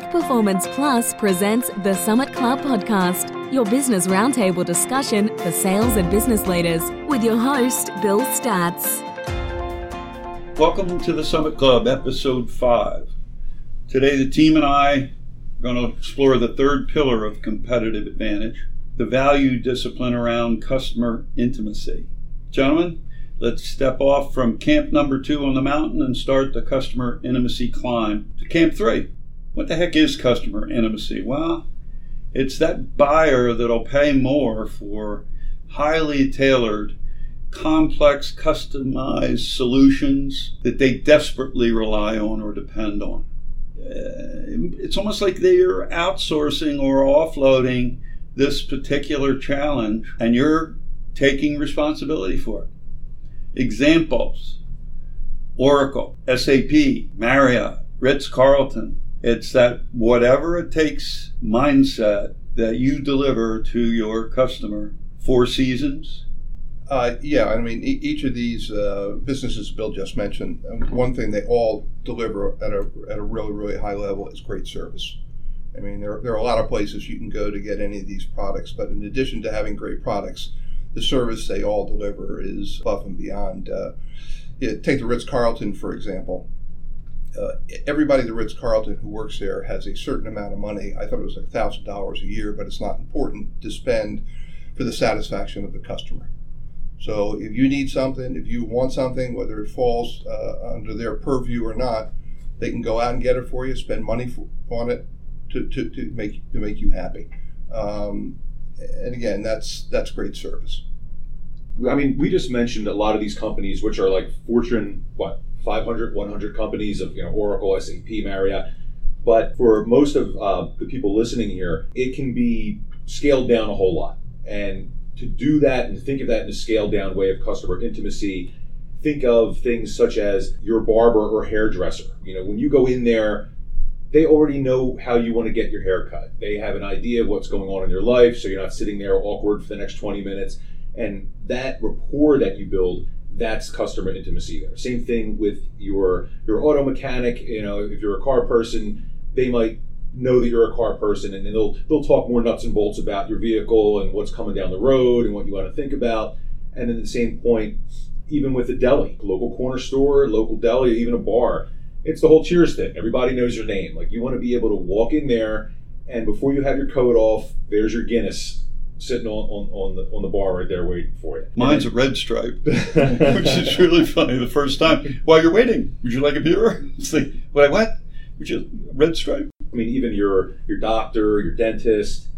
Peak Performance Plus presents the Summit Club podcast, your business roundtable discussion for sales and business leaders, with your host, Bill Statz. Welcome to the Summit Club, episode 5. Today, the team and I are going to explore the third pillar of competitive advantage the value discipline around customer intimacy. Gentlemen, let's step off from camp number two on the mountain and start the customer intimacy climb to camp three. What the heck is customer intimacy? Well, it's that buyer that'll pay more for highly tailored, complex, customized solutions that they desperately rely on or depend on. Uh, it's almost like they're outsourcing or offloading this particular challenge and you're taking responsibility for it. Examples Oracle, SAP, Marriott, Ritz Carlton. It's that whatever it takes mindset that you deliver to your customer. Four seasons. Uh, yeah, I mean, e- each of these uh, businesses Bill just mentioned, um, one thing they all deliver at a, at a really, really high level is great service. I mean, there, there are a lot of places you can go to get any of these products, but in addition to having great products, the service they all deliver is above and beyond. Uh, yeah, take the Ritz Carlton, for example. Uh, everybody at the Ritz Carlton who works there has a certain amount of money. I thought it was like thousand dollars a year, but it's not important to spend for the satisfaction of the customer. So if you need something, if you want something, whether it falls uh, under their purview or not, they can go out and get it for you, spend money for, on it to, to, to make to make you happy. Um, and again, that's that's great service. I mean, we just mentioned a lot of these companies, which are like Fortune, what, 500, 100 companies of, you know, Oracle, SAP, Marriott. But for most of uh, the people listening here, it can be scaled down a whole lot. And to do that and think of that in a scaled down way of customer intimacy, think of things such as your barber or hairdresser. You know, when you go in there, they already know how you want to get your hair cut. They have an idea of what's going on in your life, so you're not sitting there awkward for the next 20 minutes. And that rapport that you build, that's customer intimacy there. Same thing with your your auto mechanic. You know, if you're a car person, they might know that you're a car person, and they'll they'll talk more nuts and bolts about your vehicle and what's coming down the road and what you want to think about. And then the same point, even with a deli, local corner store, local deli, even a bar, it's the whole cheers thing. Everybody knows your name. Like you want to be able to walk in there, and before you have your coat off, there's your Guinness sitting on, on, on the on the bar right there waiting for you. Mine's a red stripe, which is really funny. The first time while you're waiting, would you like a beer? It's like, what? What? Would you red stripe? I mean, even your your doctor, your dentist,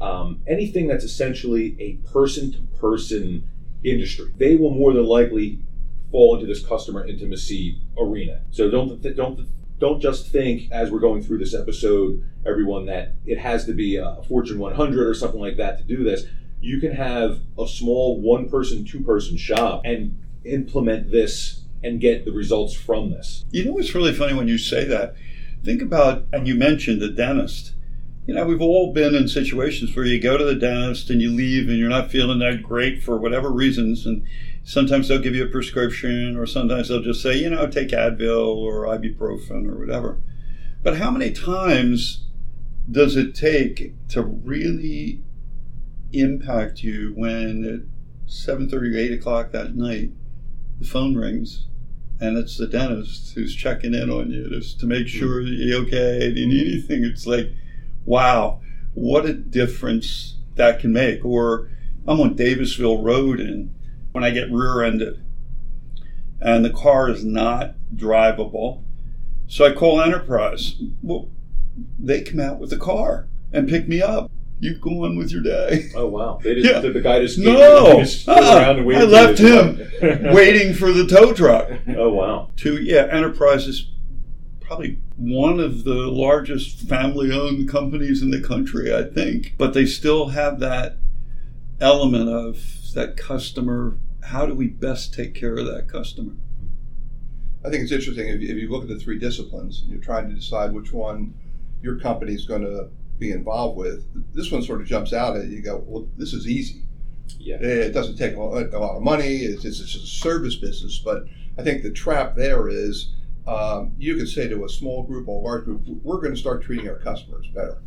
um, anything that's essentially a person to person industry, they will more than likely fall into this customer intimacy arena. So don't th- don't th- don't just think as we're going through this episode, everyone, that it has to be a Fortune 100 or something like that to do this. You can have a small one person, two person shop and implement this and get the results from this. You know what's really funny when you say that? Think about, and you mentioned the dentist. You know, we've all been in situations where you go to the dentist and you leave and you're not feeling that great for whatever reasons. And sometimes they'll give you a prescription or sometimes they'll just say, you know, take Advil or ibuprofen or whatever. But how many times does it take to really impact you when at 7.30 or 8 o'clock that night the phone rings and it's the dentist who's checking in on you just to make hmm. sure that you're okay. Do you need anything? It's like, wow, what a difference that can make. Or I'm on Davisville Road and when I get rear ended and the car is not drivable. So I call Enterprise. Well, they come out with the car and pick me up. You go on with your day. Oh wow! They just, Yeah. the, guy just No, just stood ah, around and waited I left him waiting for the tow truck. Oh wow! To yeah, Enterprise is probably one of the largest family-owned companies in the country, I think. But they still have that element of that customer. How do we best take care of that customer? I think it's interesting if you, if you look at the three disciplines and you're trying to decide which one your company is going to be involved with. This one sort of jumps out at you. You go, well, this is easy. Yeah. It doesn't take a lot a lot of money. It's, it's just a service business. But I think the trap there is um, you could say to a small group or a large group, we're going to start treating our customers better.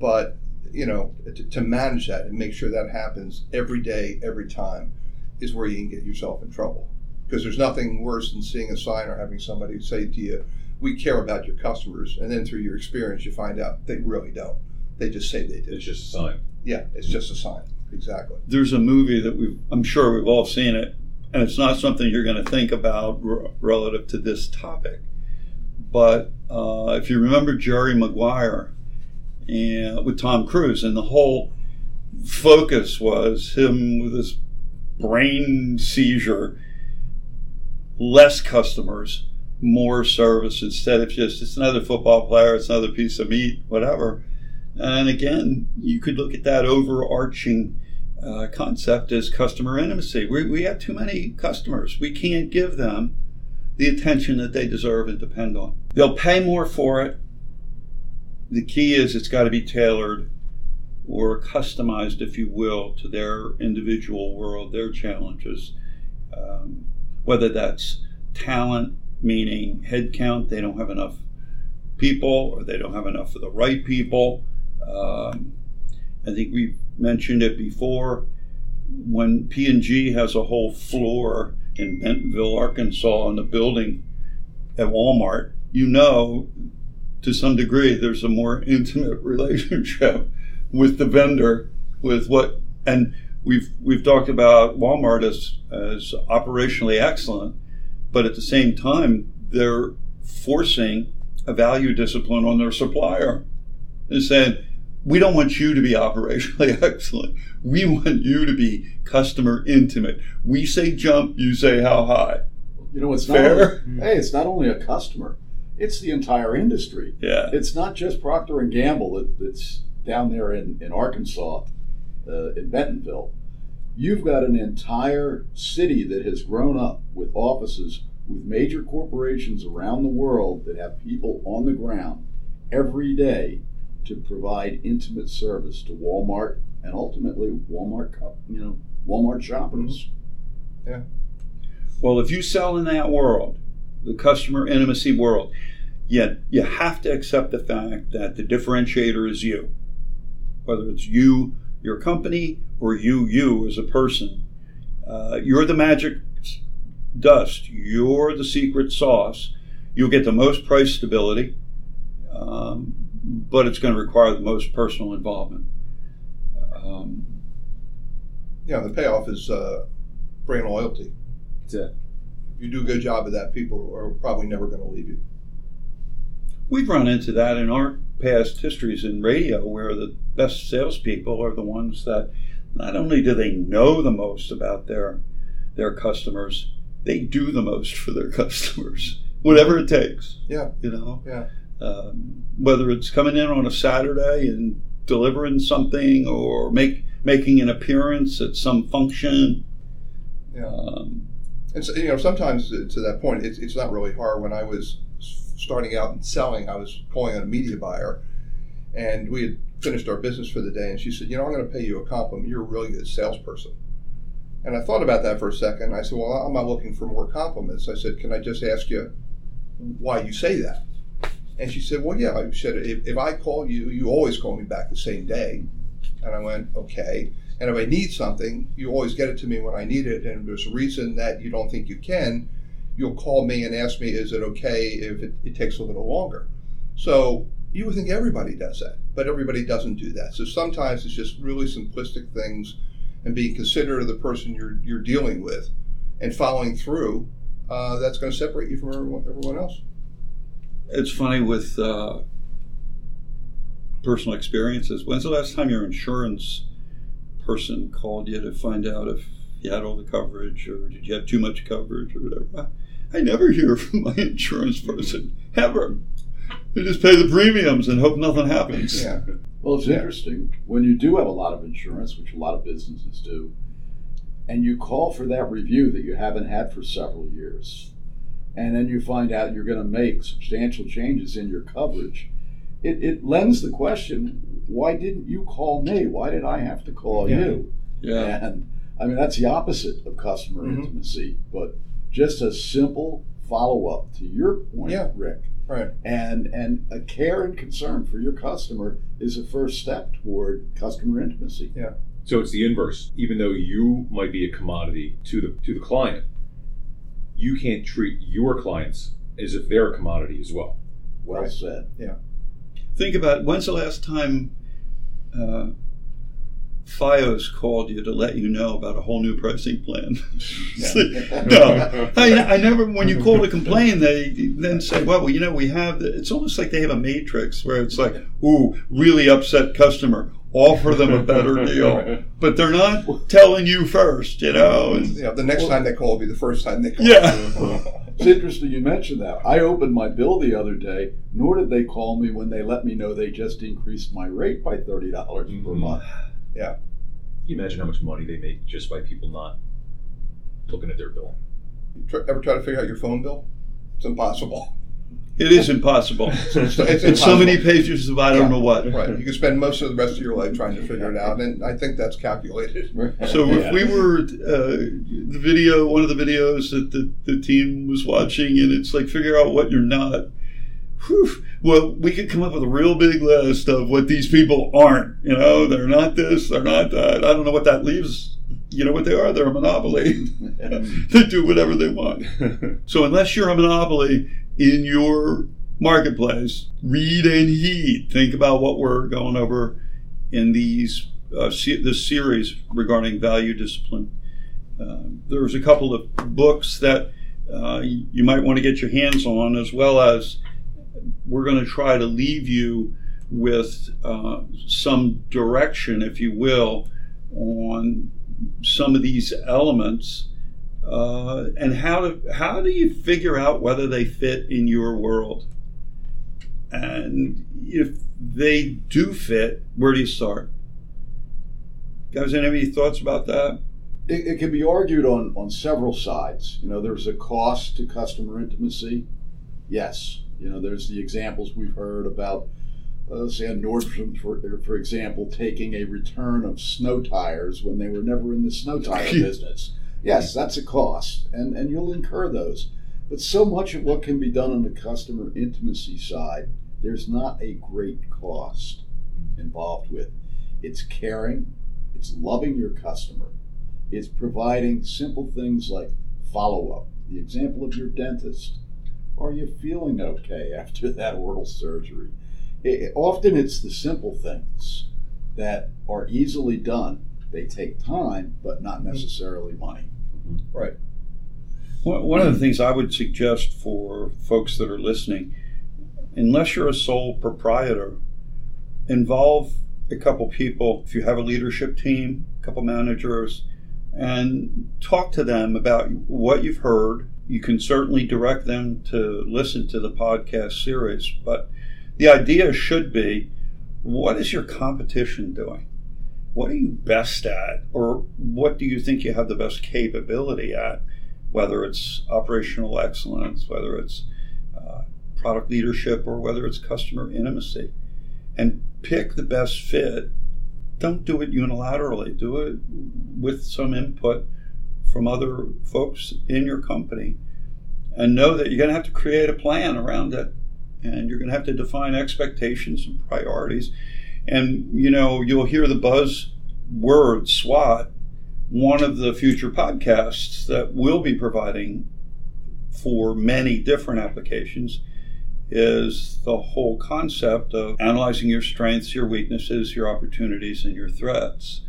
But you know, to, to manage that and make sure that happens every day, every time, is where you can get yourself in trouble. Because there's nothing worse than seeing a sign or having somebody say to you, "We care about your customers," and then through your experience, you find out they really don't. They just say they do. It's just a sign. Yeah, it's just a sign. Exactly. There's a movie that we've, I'm sure we've all seen it, and it's not something you're going to think about r- relative to this topic. But uh, if you remember Jerry Maguire and with Tom Cruise, and the whole focus was him with his brain seizure, less customers, more service instead of just it's another football player, it's another piece of meat, whatever. And again, you could look at that overarching uh, concept as customer intimacy. We, we have too many customers. We can't give them the attention that they deserve and depend on. They'll pay more for it. The key is it's got to be tailored or customized, if you will, to their individual world, their challenges. Um, whether that's talent, meaning headcount, they don't have enough people or they don't have enough of the right people. Um, I think we mentioned it before. When P&G has a whole floor in Bentonville, Arkansas, in the building at Walmart, you know to some degree there's a more intimate relationship with the vendor, with what and we've we've talked about Walmart as as operationally excellent, but at the same time they're forcing a value discipline on their supplier and saying we don't want you to be operationally excellent. We want you to be customer intimate. We say jump, you say how high. You know, it's Fair. not. Hmm. Hey, it's not only a customer; it's the entire industry. Yeah. It's not just Procter and Gamble that, that's down there in in Arkansas, uh, in Bentonville. You've got an entire city that has grown up with offices with major corporations around the world that have people on the ground every day to provide intimate service to Walmart and ultimately Walmart, co- you know, Walmart shoppers. Yeah. Well, if you sell in that world, the customer intimacy world, yet you have to accept the fact that the differentiator is you. Whether it's you, your company, or you, you as a person. Uh, you're the magic dust. You're the secret sauce. You'll get the most price stability, um, but it's going to require the most personal involvement. Um, Yeah, the payoff is uh, brand loyalty. That's it. If you do a good job of that, people are probably never going to leave you. We've run into that in our past histories in radio, where the best salespeople are the ones that not only do they know the most about their their customers, they do the most for their customers, whatever it takes. Yeah. You know, Yeah. um, whether it's coming in on a Saturday and delivering something, or make making an appearance at some function. Yeah. Um, And so, you know, sometimes uh, to that point, it's, it's not really hard. When I was starting out and selling, I was calling on a media buyer, and we had finished our business for the day. And she said, "You know, I'm going to pay you a compliment. You're a really good salesperson." And I thought about that for a second. I said, "Well, I'm not looking for more compliments." I said, "Can I just ask you why you say that?" And she said, "Well, yeah." I said, "If, if I call you, you always call me back the same day." And I went, "Okay." And if I need something, you always get it to me when I need it. And if there's a reason that you don't think you can, you'll call me and ask me, is it okay if it, it takes a little longer? So you would think everybody does that, but everybody doesn't do that. So sometimes it's just really simplistic things and being considerate of the person you're, you're dealing with and following through. Uh, that's going to separate you from everyone, everyone else. it's funny with uh, personal experiences. When's the last time your insurance person called you to find out if you had all the coverage or did you have too much coverage or whatever? I, I never hear from my insurance person ever. They just pay the premiums and hope nothing happens. Yeah. Well, it's Yeah. interesting when you do have a lot of insurance, which a lot of businesses do, and you call for that review that you haven't had for several years, and then you find out you're going to make substantial changes in your coverage. It, it lends the question why didn't you call me? Why did I have to call Yeah. you? Yeah. And I mean, that's the opposite of customer Mhm. intimacy, but just a simple follow up. To your point, Yeah. Rick, Right. and and a care and concern for your customer is a first step toward customer intimacy. Yeah. So it's the inverse. Even though you might be a commodity to the to the client, you can't treat your clients as if they're a commodity as well. Well Right. said. Yeah. Think about when's the last time uh, FiOS called you to let you know about a whole new pricing plan? It's no, I, I never. When you call to complain, they then say, "Well, you know, we have." The, it's almost like they have a matrix where it's like, "Ooh, really upset customer, offer them a better deal," but they're not telling you first, you know. And, You the next time they call will be the first time they call. yeah, It's interesting you mentioned that. I opened my bill the other day, nor did they call me when they let me know they just increased my rate by $30 per Mhm. Month. Can you imagine how much money they make just by people not looking at their bill? Try- Ever try to figure out your phone bill? It's impossible. it is impossible. It's, It's impossible. so many pages of I don't Yeah. know what. Right. You can spend most of the rest of your life trying to figure it out, and I think that's calculated. So if Yeah. we were uh, the video, one of the videos that the, the team was watching, and it's like figure out what you're not. Whew. Well, we could come up with a real big list of what these people aren't. You know, they're not this, they're not that. I don't know what that leaves. You know what they are? They're a monopoly. they do whatever they want. So unless you're a monopoly in your marketplace, read and heed. Think about what we're going over in these uh, se- this series regarding value discipline. Uh, there's a couple of books that uh, you might want to get your hands on, as well as we're going to try to leave you with uh, some direction, if you will, on some of these elements uh, and how to how do you figure out whether they fit in your world and if they do fit where do you start guys any thoughts about that It, it can be argued on, on several sides. You know, there's a cost to customer intimacy. Yes. You know, there's the examples we've heard about, uh, say, Nordstrom, for, for example, taking a return of snow tires when they were never in the snow tire business. Yes, that's a cost, and, and you'll incur those. But so much of what can be done on the customer intimacy side, there's not a great cost involved with. It's caring, it's loving your customer, it's providing simple things like follow up. The example of your dentist. Are you feeling okay after that oral surgery? It, often it's the simple things that are easily done. They take time, but not mm-hmm. necessarily money. Mm-hmm. Right. One one of the things I would suggest for folks that are listening, unless you're a sole proprietor, involve a couple people. If you have a leadership team, a couple managers, and talk to them about what you've heard. You can certainly direct them to listen to the podcast series, but the idea should be what is your competition doing? What are you best at? Or what do you think you have the best capability at? Whether it's operational excellence, whether it's uh, product leadership, or whether it's customer intimacy. And pick the best fit. Don't do it unilaterally, do it with some input from other folks in your company. And know that you're going to have to create a plan around it. And you're going to have to define expectations and priorities. And, you know, you'll hear the buzz word SWOT, one of the future podcasts that we'll be providing for many different applications is the whole concept of analyzing your strengths, your weaknesses, your opportunities, and your threats.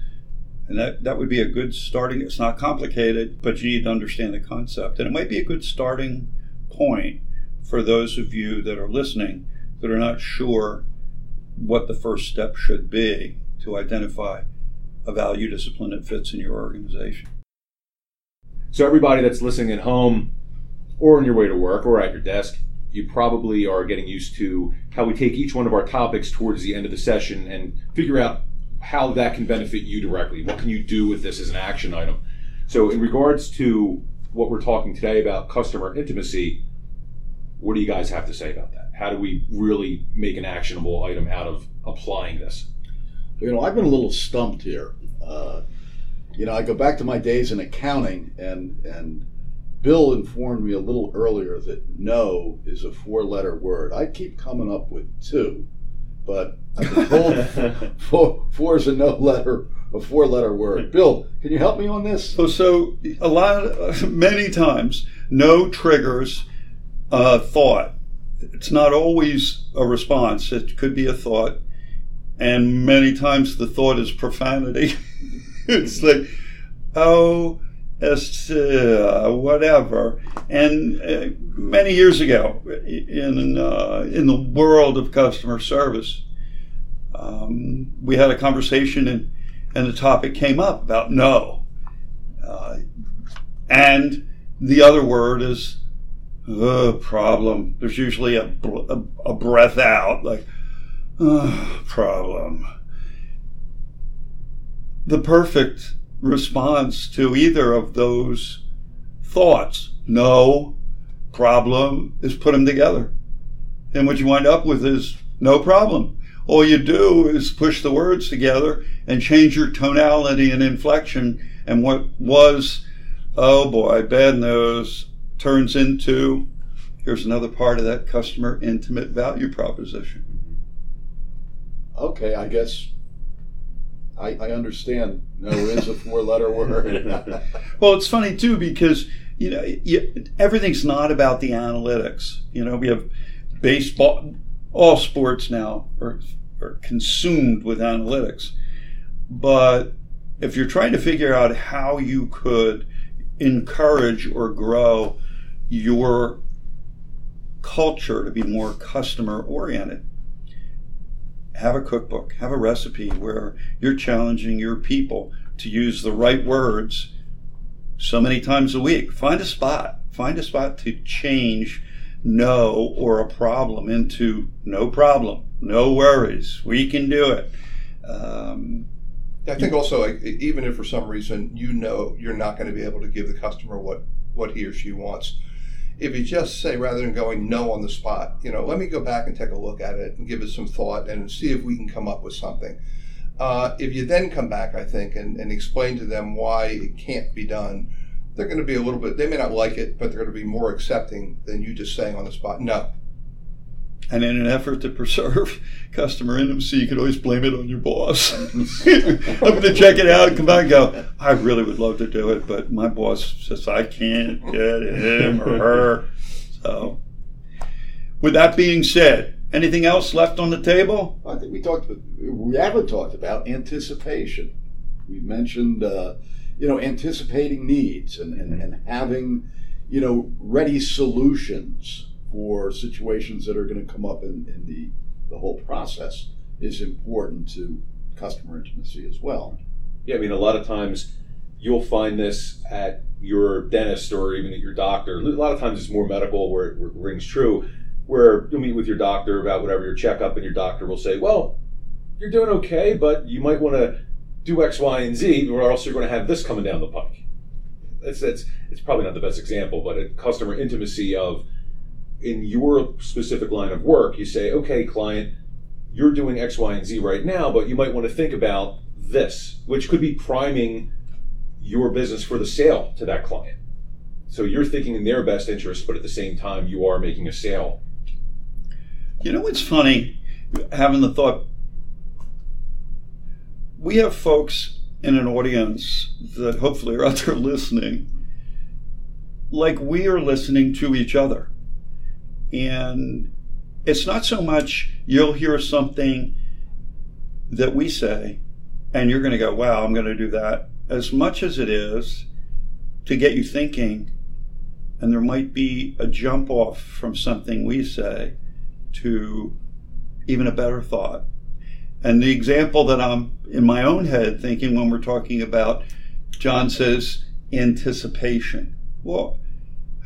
And that, that would be a good starting. It's not complicated, but you need to understand the concept. And it might be a good starting point for those of you that are listening that are not sure what the first step should be to identify a value discipline that fits in your organization. So everybody that's listening at home or on your way to work or at your desk, you probably are getting used to how we take each one of our topics towards the end of the session and figure out how that can benefit you directly. What can you do with this as an action item? So in regards to what we're talking today about customer intimacy, what do you guys have to say about that? How do we really make an actionable item out of applying this? You know, I've been a little stumped here. Uh, you know, I go back to my days in accounting, and and Bill informed me a little earlier that no is a four letter word. I keep coming up with two, but I've been told four, four is a no letter, a four letter word. Bill, can you help me on this? So, so a lot, many times, no triggers uh, thought. It's not always a response. It could be a thought, and many times the thought is profanity. it's like, oh, it's uh, whatever. And uh, many years ago, in uh, in the world of customer service, um, we had a conversation, and and the topic came up about no, uh, and the other word is problem. There's usually a, a, a breath out, like problem. The perfect response to either of those thoughts, no problem, is put them together. And what you wind up with is no problem. All you do is push the words together and change your tonality and inflection. And what was, oh boy, bad news, turns into here's another part of that customer intimate value proposition. Okay, I guess I, I understand. No is a four letter word. well, it's funny too because you know you, everything's not about the analytics. You know, we have baseball, all sports now are, are consumed with analytics, but if you're trying to figure out how you could encourage or grow your culture to be more customer oriented. Have a cookbook, have a recipe where you're challenging your people to use the right words so many times a week. Find a spot, find a spot to change no or a problem into no problem, no worries, we can do it. Um, I think also, even if for some reason you know you're not going to be able to give the customer what, what he or she wants, if you just say rather than going no on the spot, you know, let me go back and take a look at it and give it some thought and see if we can come up with something. Uh, if you then come back, I think, and, and explain to them why it can't be done, they're going to be a little bit, they may not like it, but they're going to be more accepting than you just saying on the spot, no. And in an effort to preserve customer intimacy, you could always blame it on your boss. I'm going to check it out and come back and go, I really would love to do it, but my boss says I can't get him or her. So, with that being said, anything else left on the table? I think we talked. We haven't talked about anticipation. We mentioned, uh, you know, anticipating needs and, and, and having, you know, ready solutions for situations that are going to come up in, in the, the whole process is important to customer intimacy as well. Yeah, I mean, a lot of times you'll find this at your dentist or even at your doctor. A lot of times it's more medical where it rings true, where you'll meet with your doctor about whatever your checkup, and your doctor will say, Well, you're doing okay, but you might want to do X, Y, and Z, or else you're going to have this coming down the pike. It's, it's, it's probably not the best example, but a customer intimacy of in your specific line of work, you say, okay, client, you're doing X, Y, and Z right now, but you might want to think about this, which could be priming your business for the sale to that client. So you're thinking in their best interest, but at the same time, you are making a sale. You know what's funny? Having the thought, we have folks in an audience that hopefully are out there listening, like we are listening to each other. And it's not so much you'll hear something that we say and you're going to go, wow, I'm going to do that, as much as it is to get you thinking. And there might be a jump off from something we say to even a better thought. And the example that I'm in my own head thinking when we're talking about, John says, anticipation. Well,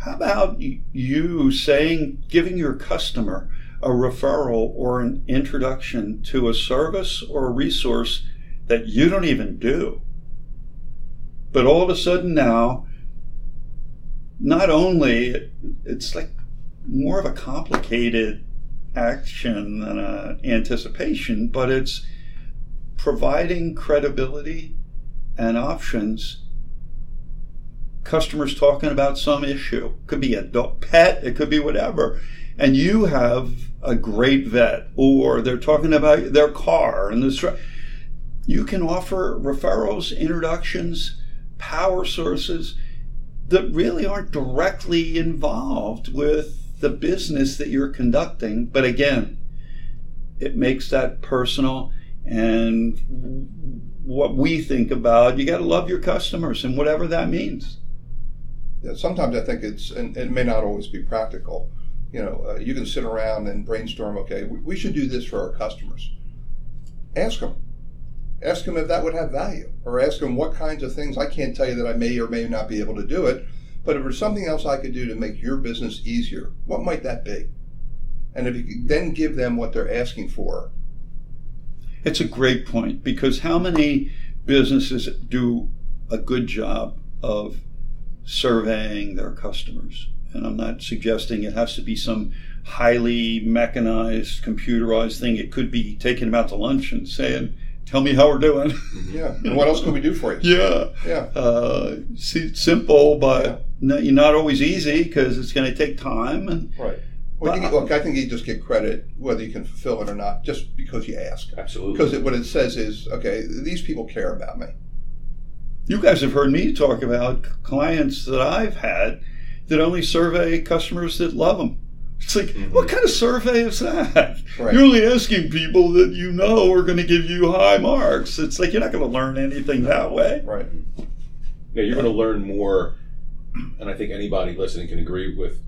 how about you saying, giving your customer a referral or an introduction to a service or a resource that you don't even do? But all of a sudden now, not only it's like more of a complicated action than an uh, anticipation, but it's providing credibility and options customers talking about some issue. Could be a pet, it could be whatever. And you have a great vet, or they're talking about their car and this. You can offer referrals, introductions, power sources that really aren't directly involved with the business that you're conducting. But again, it makes that personal and what we think about you got to love your customers and whatever that means yeah, sometimes i think it's and it may not always be practical you know uh, you can sit around and brainstorm okay we, we should do this for our customers ask them ask them if that would have value or ask them what kinds of things i can't tell you that i may or may not be able to do it but if there's something else i could do to make your business easier what might that be and if you could then give them what they're asking for it's a great point because how many businesses do a good job of surveying their customers? And I'm not suggesting it has to be some highly mechanized, computerized thing. It could be taking them out to lunch and saying, Tell me how we're doing. Yeah. And what else can we do for you? yeah. Yeah. Uh, simple, but yeah. not always easy because it's going to take time. And, right. Well, you, look, I think you just get credit whether you can fulfill it or not, just because you ask. Absolutely. Because it, what it says is, okay, these people care about me. You guys have heard me talk about clients that I've had that only survey customers that love them. It's like, mm-hmm. what kind of survey is that? Right. You're only asking people that you know are going to give you high marks. It's like you're not going to learn anything that way. Right. Yeah, you're going to learn more, and I think anybody listening can agree with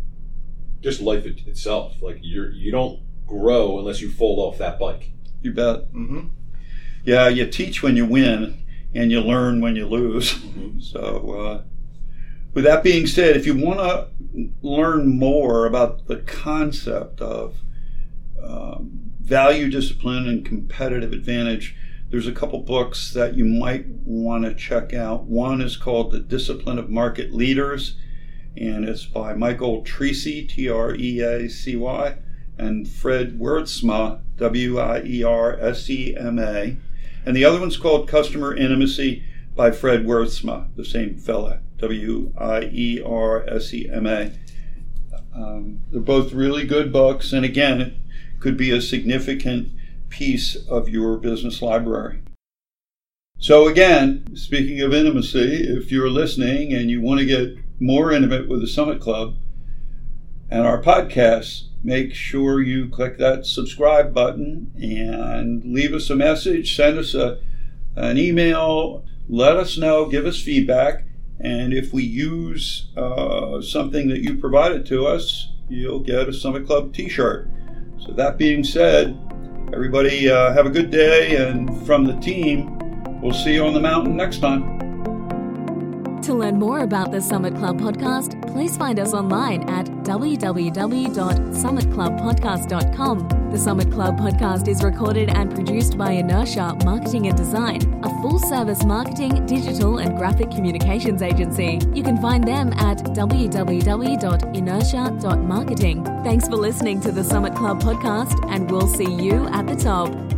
just life it, itself. Like you're you don't grow unless you fall off that bike. You bet. Mm-hmm. Yeah, you teach when you win, and you learn when you lose. Mm-hmm. So, uh, with that being said, if you want to learn more about the concept of um, value discipline and competitive advantage, there's a couple books that you might want to check out. One is called The Discipline of Market Leaders and it's by Michael Treacy, T R E A C Y, and Fred Wiersema, W I E R S E M A. And the other one's called Customer Intimacy by Fred Wiersema, the same fella, W I E R S E M A. Um, they're both really good books, and again, it could be a significant piece of your business library. So, again, speaking of intimacy, if you're listening and you want to get more intimate with the Summit Club and our podcast, make sure you click that subscribe button and leave us a message, send us a, an email, let us know, give us feedback. And if we use uh, something that you provided to us, you'll get a Summit Club t shirt. So, that being said, everybody uh, have a good day. And from the team, we'll see you on the mountain next time. To learn more about the Summit Club podcast, please find us online at www.summitclubpodcast.com. The Summit Club podcast is recorded and produced by Inertia Marketing and Design, a full service marketing, digital, and graphic communications agency. You can find them at www.inertia.marketing. Thanks for listening to the Summit Club podcast, and we'll see you at the top.